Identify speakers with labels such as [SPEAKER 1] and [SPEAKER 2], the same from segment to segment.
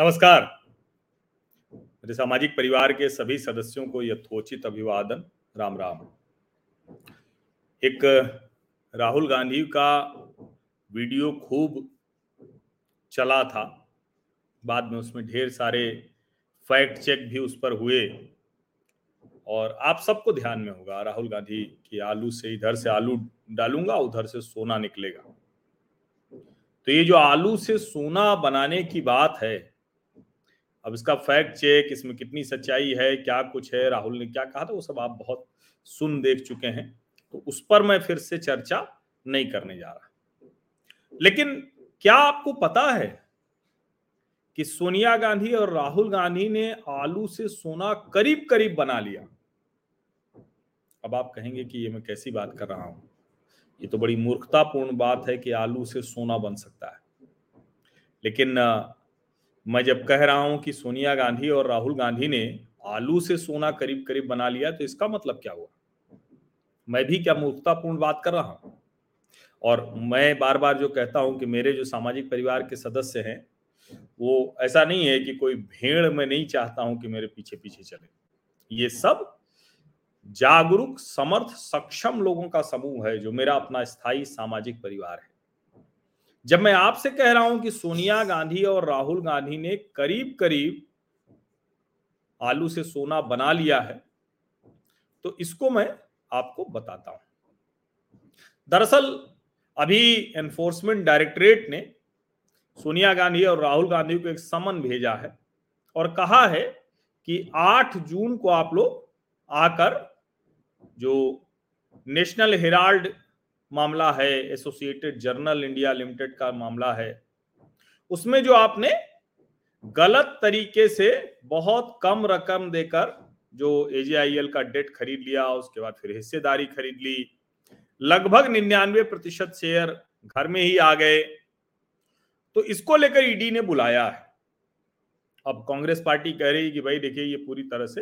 [SPEAKER 1] नमस्कार। मेरे सामाजिक परिवार के सभी सदस्यों को यथोचित अभिवादन। राम राम। एक, राहुल गांधी का वीडियो खूब चला था। बाद में उसमें ढेर सारे फैक्ट चेक भी उस पर हुए। और आप सबको ध्यान में होगा, राहुल गांधी की आलू से इधर से आलू डालूँगा, उधर से सोना निकलेगा। तो ये जो आलू से सोना बनाने की बात है अब इसका फैक्ट चेक इसमें कितनी सच्चाई है, क्या कुछ है, राहुल ने क्या कहा था वो सब आप बहुत सुन देख चुके हैं। तो उस पर मैं फिर से चर्चा नहीं करने जा रहा। लेकिन क्या आपको पता है कि सोनिया गांधी और राहुल गांधी ने आलू से सोना करीब करीब बना लिया? अब आप कहेंगे कि ये मैं कैसी बात कर रहा हूँ? ये तो बड़ी मूर्खतापूर्ण बात है कि आलू से सोना बन सकता है। लेकिन मैं जब कह रहा हूँ कि सोनिया गांधी और राहुल गांधी ने आलू से सोना करीब करीब बना लिया तो इसका मतलब क्या हुआ? मैं भी क्या मूर्खतापूर्ण बात कर रहा हूँ? और मैं बार बार जो कहता हूँ कि मेरे जो सामाजिक परिवार के सदस्य हैं, वो ऐसा नहीं है कि कोई भेड़ में नहीं चाहता हूँ कि मेरे पीछे पीछे चले। ये सब जागरूक, समर्थ, सक्षम लोगों का समूह है जो मेरा अपना स्थायी सामाजिक परिवार है। जब मैं आपसे कह रहा हूँ कि सोनिया गांधी और राहुल गांधी ने करीब करीब आलू से सोना बना लिया है तो इसको मैं आपको बताता हूँ। दरअसल, अभी एनफोर्समेंट डायरेक्टरेट ने सोनिया गांधी और राहुल गांधी को एक समन भेजा है और कहा है कि 8 जून को आप लोग आकर जो नेशनल हेराल्ड मामला है एसोसिएटेड जर्नल इंडिया लिमिटेड का मामला है। उसमें जो आपने गलत तरीके से बहुत कम रकम देकर जो एजेआईएल का डेट खरीद लिया, उसके बाद फिर हिस्सेदारी खरीद ली, लगभग निन्यानवे प्रतिशत शेयर घर में ही आ गए। तो इसको लेकर ईडी ने बुलाया है। अब कांग्रेस पार्टी कह रही है कि भाई देखिए, ये पूरी तरह से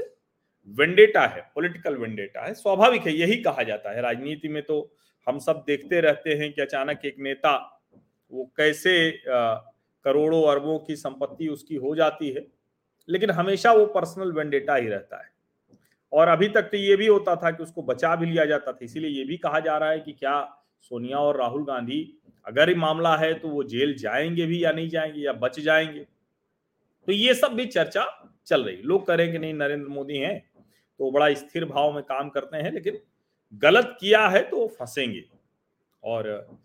[SPEAKER 1] वेंडेटा है पॉलिटिकल वेंडेटा है, स्वाभाविक है, यही कहा जाता है। राजनीति में तो हम सब देखते रहते हैं कि अचानक एक नेता, वो कैसे करोड़ों अरबों की संपत्ति उसकी हो जाती है, लेकिन हमेशा वो पर्सनल वेंडेटा ही रहता है। और अभी तक तो ये भी होता था कि उसको बचा भी लिया जाता था, इसीलिए ये भी कहा जा रहा है कि क्या सोनिया और राहुल गांधी अगर ये मामला है तो वो जेल जाएँगे भी या नहीं जाएँगे या बच जाएँगे। तो ये सब भी चर्चा चल रही लोग करें कि नहीं, नरेंद्र मोदी हैं तो बड़ा स्थिर भाव में काम करते हैं, लेकिन गलत किया है तो फंसेंगे। और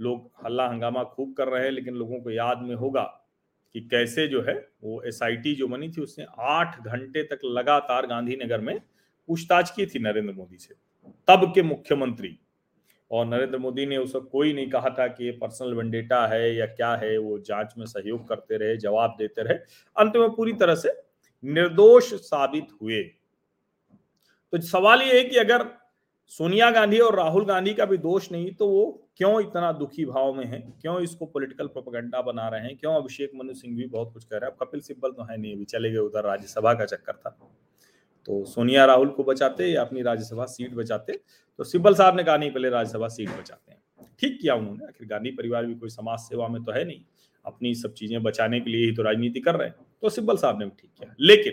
[SPEAKER 1] लोग हल्ला हंगामा खूब कर रहे हैं, लेकिन लोगों को याद में होगा कि कैसे जो है वो एस जो बनी थी, उसने आठ घंटे तक लगातार गांधीनगर में पूछताछ की थी नरेंद्र मोदी से। तब के मुख्यमंत्री। और नरेंद्र मोदी ने उसे कोई नहीं कहा था कि ये पर्सनल वेंडेटा है या क्या है, वो जाँच में सहयोग करते रहे, जवाब देते रहे। अंत में पूरी तरह से निर्दोष साबित हुए। तो सवाल ये है कि अगर सोनिया गांधी और राहुल गांधी का भी दोष नहीं तो वो क्यों इतना दुखी भाव में है? क्यों इसको पॉलिटिकल प्रोपेगेंडा बना रहे हैं? क्यों अभिषेक मनु सिंह भी बहुत कुछ कह रहे हैं? कपिल सिब्बल तो है नहीं अभी, चले गए उधर राज्यसभा का चक्कर था। तो सोनिया राहुल को बचाते या अपनी राज्यसभा सीट बचाते? तो सिब्बल साहब ने कहा, नहीं, पहले राज्यसभा सीट बचाते हैं। ठीक किया उन्होंने। आखिर गांधी परिवार भी कोई समाज सेवा में तो है नहीं। अपनी सब चीज़ें बचाने के लिए ही तो राजनीति कर रहे हैं। तो सिब्बल साहब ने भी ठीक किया। लेकिन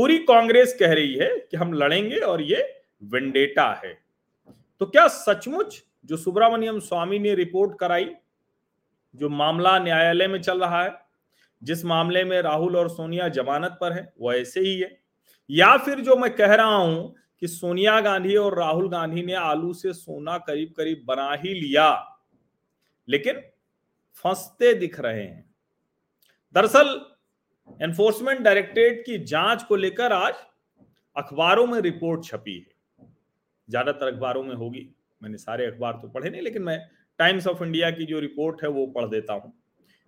[SPEAKER 1] पूरी कांग्रेस कह रही है कि हम लड़ेंगे और ये वेंडेटा है। तो क्या सचमुच जो सुब्रमण्यम स्वामी ने रिपोर्ट कराई, जो मामला न्यायालय में चल रहा है, जिस मामले में राहुल और सोनिया जमानत पर है, वो ऐसे ही है। या फिर जो मैं कह रहा हूँ कि सोनिया गांधी और राहुल गांधी ने आलू से सोना करीब करीब बना ही लिया, लेकिन फंसते दिख रहे हैं। दरअसल एनफोर्समेंट डायरेक्टरेट की जाँच को लेकर आज अखबारों में रिपोर्ट छपी है। ज़्यादातर अखबारों में होगी। मैंने सारे अखबार तो पढ़े नहीं, लेकिन मैं टाइम्स ऑफ़ इंडिया की जो रिपोर्ट है वो पढ़ देता हूँ।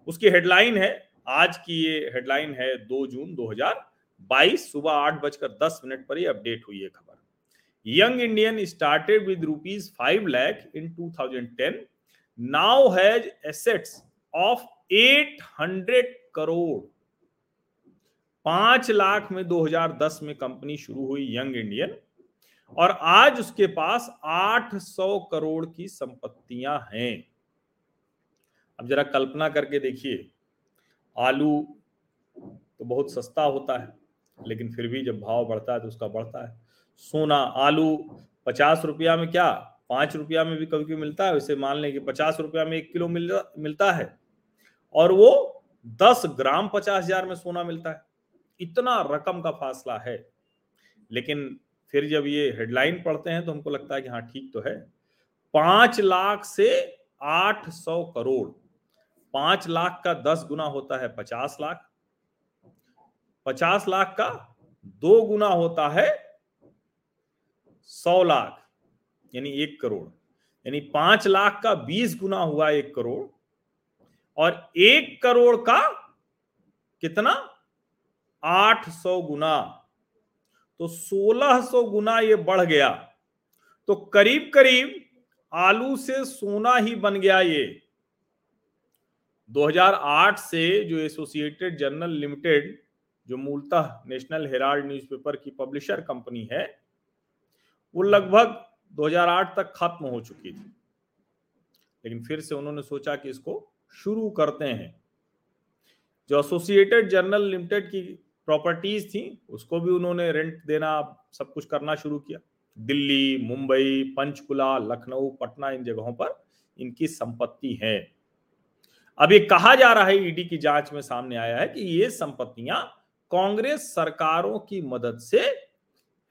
[SPEAKER 1] उसकी हेडलाइन है, आज की ये हेडलाइन है दो जून 2022 सुबह आठ बजकर दस मिनट पर ही अपडेट हुई है खबर। Young Indian started with rupees five lakh in 2010 now has assets of 800 crore पाँच लाख में 2010 में कंपनी शुरू हुई यंग इंडियन और आज उसके पास 800 करोड़ की संपत्तियाँ हैं। अब जरा कल्पना करके देखिए, आलू तो बहुत सस्ता होता है, लेकिन फिर भी जब भाव बढ़ता है तो उसका बढ़ता है। सोना, आलू पचास रुपया में क्या, पाँच रुपया में भी कभी कभी मिलता है, वैसे मान लें कि पचास रुपया में एक किलो मिल, मिलता है और वो दस ग्राम पचास हज़ार में सोना मिलता है। इतना रकम का फासला है। लेकिन फिर जब ये हेडलाइन पढ़ते हैं तो हमको लगता है कि हाँ ठीक तो है। पाँच लाख से आठ सौ करोड़। पाँच लाख का दस गुना होता है पचास लाख। पचास लाख का दो गुना होता है सौ लाख, यानी एक करोड़। यानी पाँच लाख का बीस गुना हुआ एक करोड़। और एक करोड़ का कितना? आठ सौ गुना। तो सोलह सौ गुना ये बढ़ गया। तो करीब करीब आलू से सोना ही बन गया ये। 2008 से जो एसोसिएटेड जर्नल लिमिटेड, जो मूलतः नेशनल हेराल्ड न्यूज़पेपर की पब्लिशर कंपनी है, वो लगभग 2008 तक खत्म हो चुकी थी। लेकिन फिर से उन्होंने सोचा कि इसको शुरू करते हैं। जो एसोसिएटेड जर्नल लिमिटेड की प्रॉपर्टीज़ थी, उसको भी उन्होंने रेंट देना, सब कुछ करना शुरू किया। दिल्ली, मुंबई, पंचकुला, लखनऊ, पटना, इन जगहों पर इनकी संपत्ति है। अब ये कहा जा रहा है ईडी की जाँच में सामने आया है कि ये संपत्तियाँ कांग्रेस सरकारों की मदद से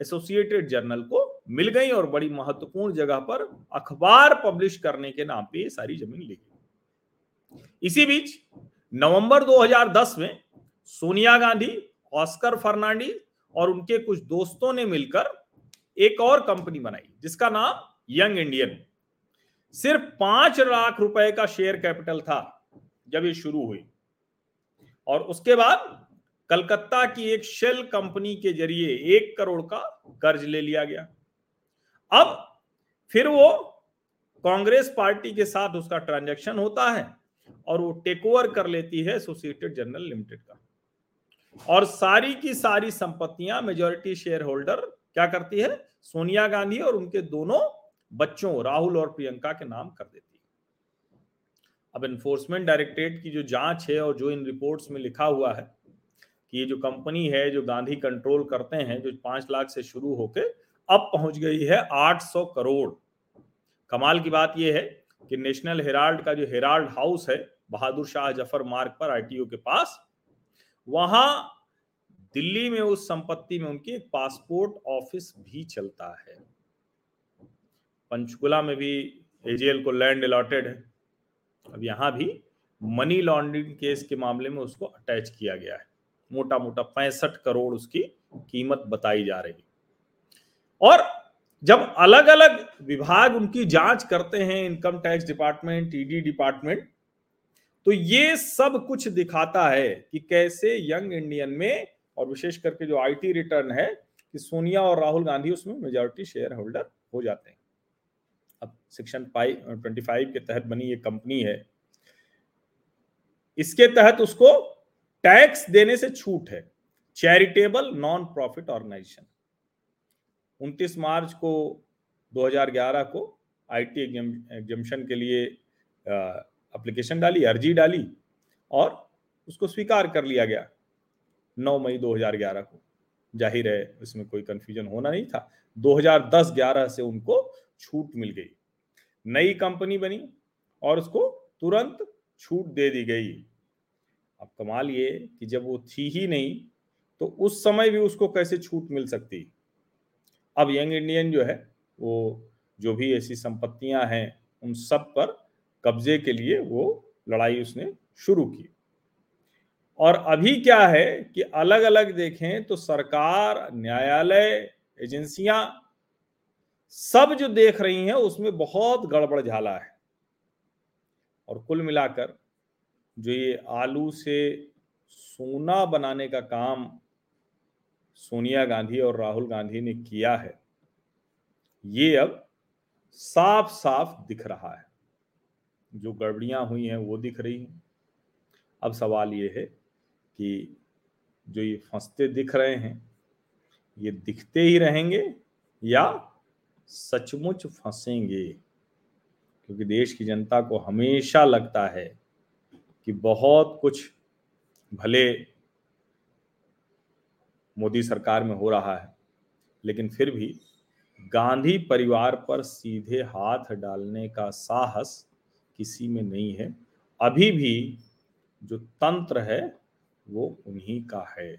[SPEAKER 1] एसोसिएटेड जर्नल को मिल गई और बड़ी महत्वपूर्ण जगह पर अखबार पब्लिश करने के नाम पे ये सारी ज़मीन ली गई। इसी बीच नवंबर 2010 में सोनिया गांधी ऑस्कर फर्नांडिस और उनके कुछ दोस्तों ने मिलकर एक और कंपनी बनाई, जिसका नाम यंग इंडियन। सिर्फ़ पाँच लाख रुपए का शेयर कैपिटल था जब ये शुरू हुई। और उसके बाद कलकत्ता की एक शेल कंपनी के ज़रिए एक करोड़ का कर्ज ले लिया गया। अब फिर वो कांग्रेस पार्टी के साथ उसका ट्रांजैक्शन होता है और वो टेक ओवर कर लेती है एसोसिएटेड जनरल लिमिटेड का। और सारी की सारी संपत्तियाँ मेजोरिटी शेयर होल्डर क्या करती है? सोनिया गांधी और उनके दोनों बच्चों, राहुल और प्रियंका के नाम कर देती है। अब एनफोर्समेंट डायरेक्टरेट की जो जाँच है और जो इन रिपोर्ट्स में लिखा हुआ है कि ये जो कंपनी है, जो गांधी कंट्रोल करते हैं, जो पाँच लाख से शुरू होके अब पहुँच गई है 800 करोड़। कमाल की बात यह है कि नेशनल हेराल्ड का जो हेराल्ड हाउस है, बहादुर शाह ज़फ़र मार्ग पर आईटीओ के पास वहाँ दिल्ली में उस संपत्ति में उनकी पासपोर्ट ऑफ़िस भी चलता है। पंचकुला में भी एजीएल को लैंड अलॉटेड है। अब यहाँ भी मनी लॉन्ड्रिंग केस के मामले में उसको अटैच किया गया है। मोटा मोटा पैंसठ करोड़ उसकी कीमत बताई जा रही। और जब अलग अलग विभाग उनकी जाँच करते हैं, income tax department, ED department तो ये सब कुछ दिखाता है कि कैसे यंग इंडियन में, और विशेष करके जो आईटी रिटर्न है, कि सोनिया और राहुल गांधी उसमें मेजोरिटी शेयर होल्डर हो जाते हैं। अब सेक्शन ट्वेंटी फाइव के तहत बनी ये कंपनी है। इसके तहत उसको टैक्स देने से छूट है। चैरिटेबल नॉन प्रॉफिट ऑर्गेनाइजेशन 29 मार्च को 2011 को आईटी एग्जामिशन के लिए एप्लीकेशन डाली, अर्जी डाली और उसको स्वीकार कर लिया गया। 9 मई 2011 को। ज़ाहिर है, इसमें कोई कंफ्यूजन होना नहीं था। 2010-11 से उनको छूट मिल गई। नई कंपनी बनी और उसको तुरंत छूट दे दी गई। अब कमाल ये कि जब वो थी ही नहीं तो उस समय भी उसको कैसे छूट मिल सकती? अब यंग इंडियन जो है, वो जो भी ऐसी संपत्तियाँ हैं, उन सब पर कब्जे के लिए वो लड़ाई उसने शुरू की। और अभी क्या है कि अलग अलग देखें तो सरकार, न्यायालय, एजेंसियाँ सब जो देख रही हैं, उसमें बहुत गड़बड़ झाला है। और कुल मिलाकर जो ये आलू से सोना बनाने का काम सोनिया गांधी और राहुल गांधी ने किया है, ये अब साफ़ साफ़ दिख रहा है। जो गड़बड़ियाँ हुई हैं, वो दिख रही हैं। अब सवाल ये है कि जो ये फंसते दिख रहे हैं, ये दिखते ही रहेंगे या सचमुच फंसेंगे? क्योंकि देश की जनता को हमेशा लगता है कि बहुत कुछ भले मोदी सरकार में हो रहा है, लेकिन फिर भी गांधी परिवार पर सीधे हाथ डालने का साहस किसी में नहीं है। अभी भी जो तंत्र है, वो उन्हीं का है।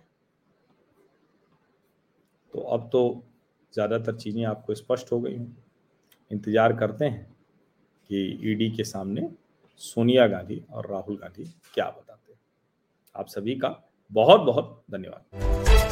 [SPEAKER 1] तो अब तो ज़्यादातर चीज़ें आपको स्पष्ट हो गई हैं। इंतज़ार करते हैं कि ईडी के सामने सोनिया गांधी और राहुल गांधी क्या बताते हैं। आप सभी का बहुत बहुत धन्यवाद।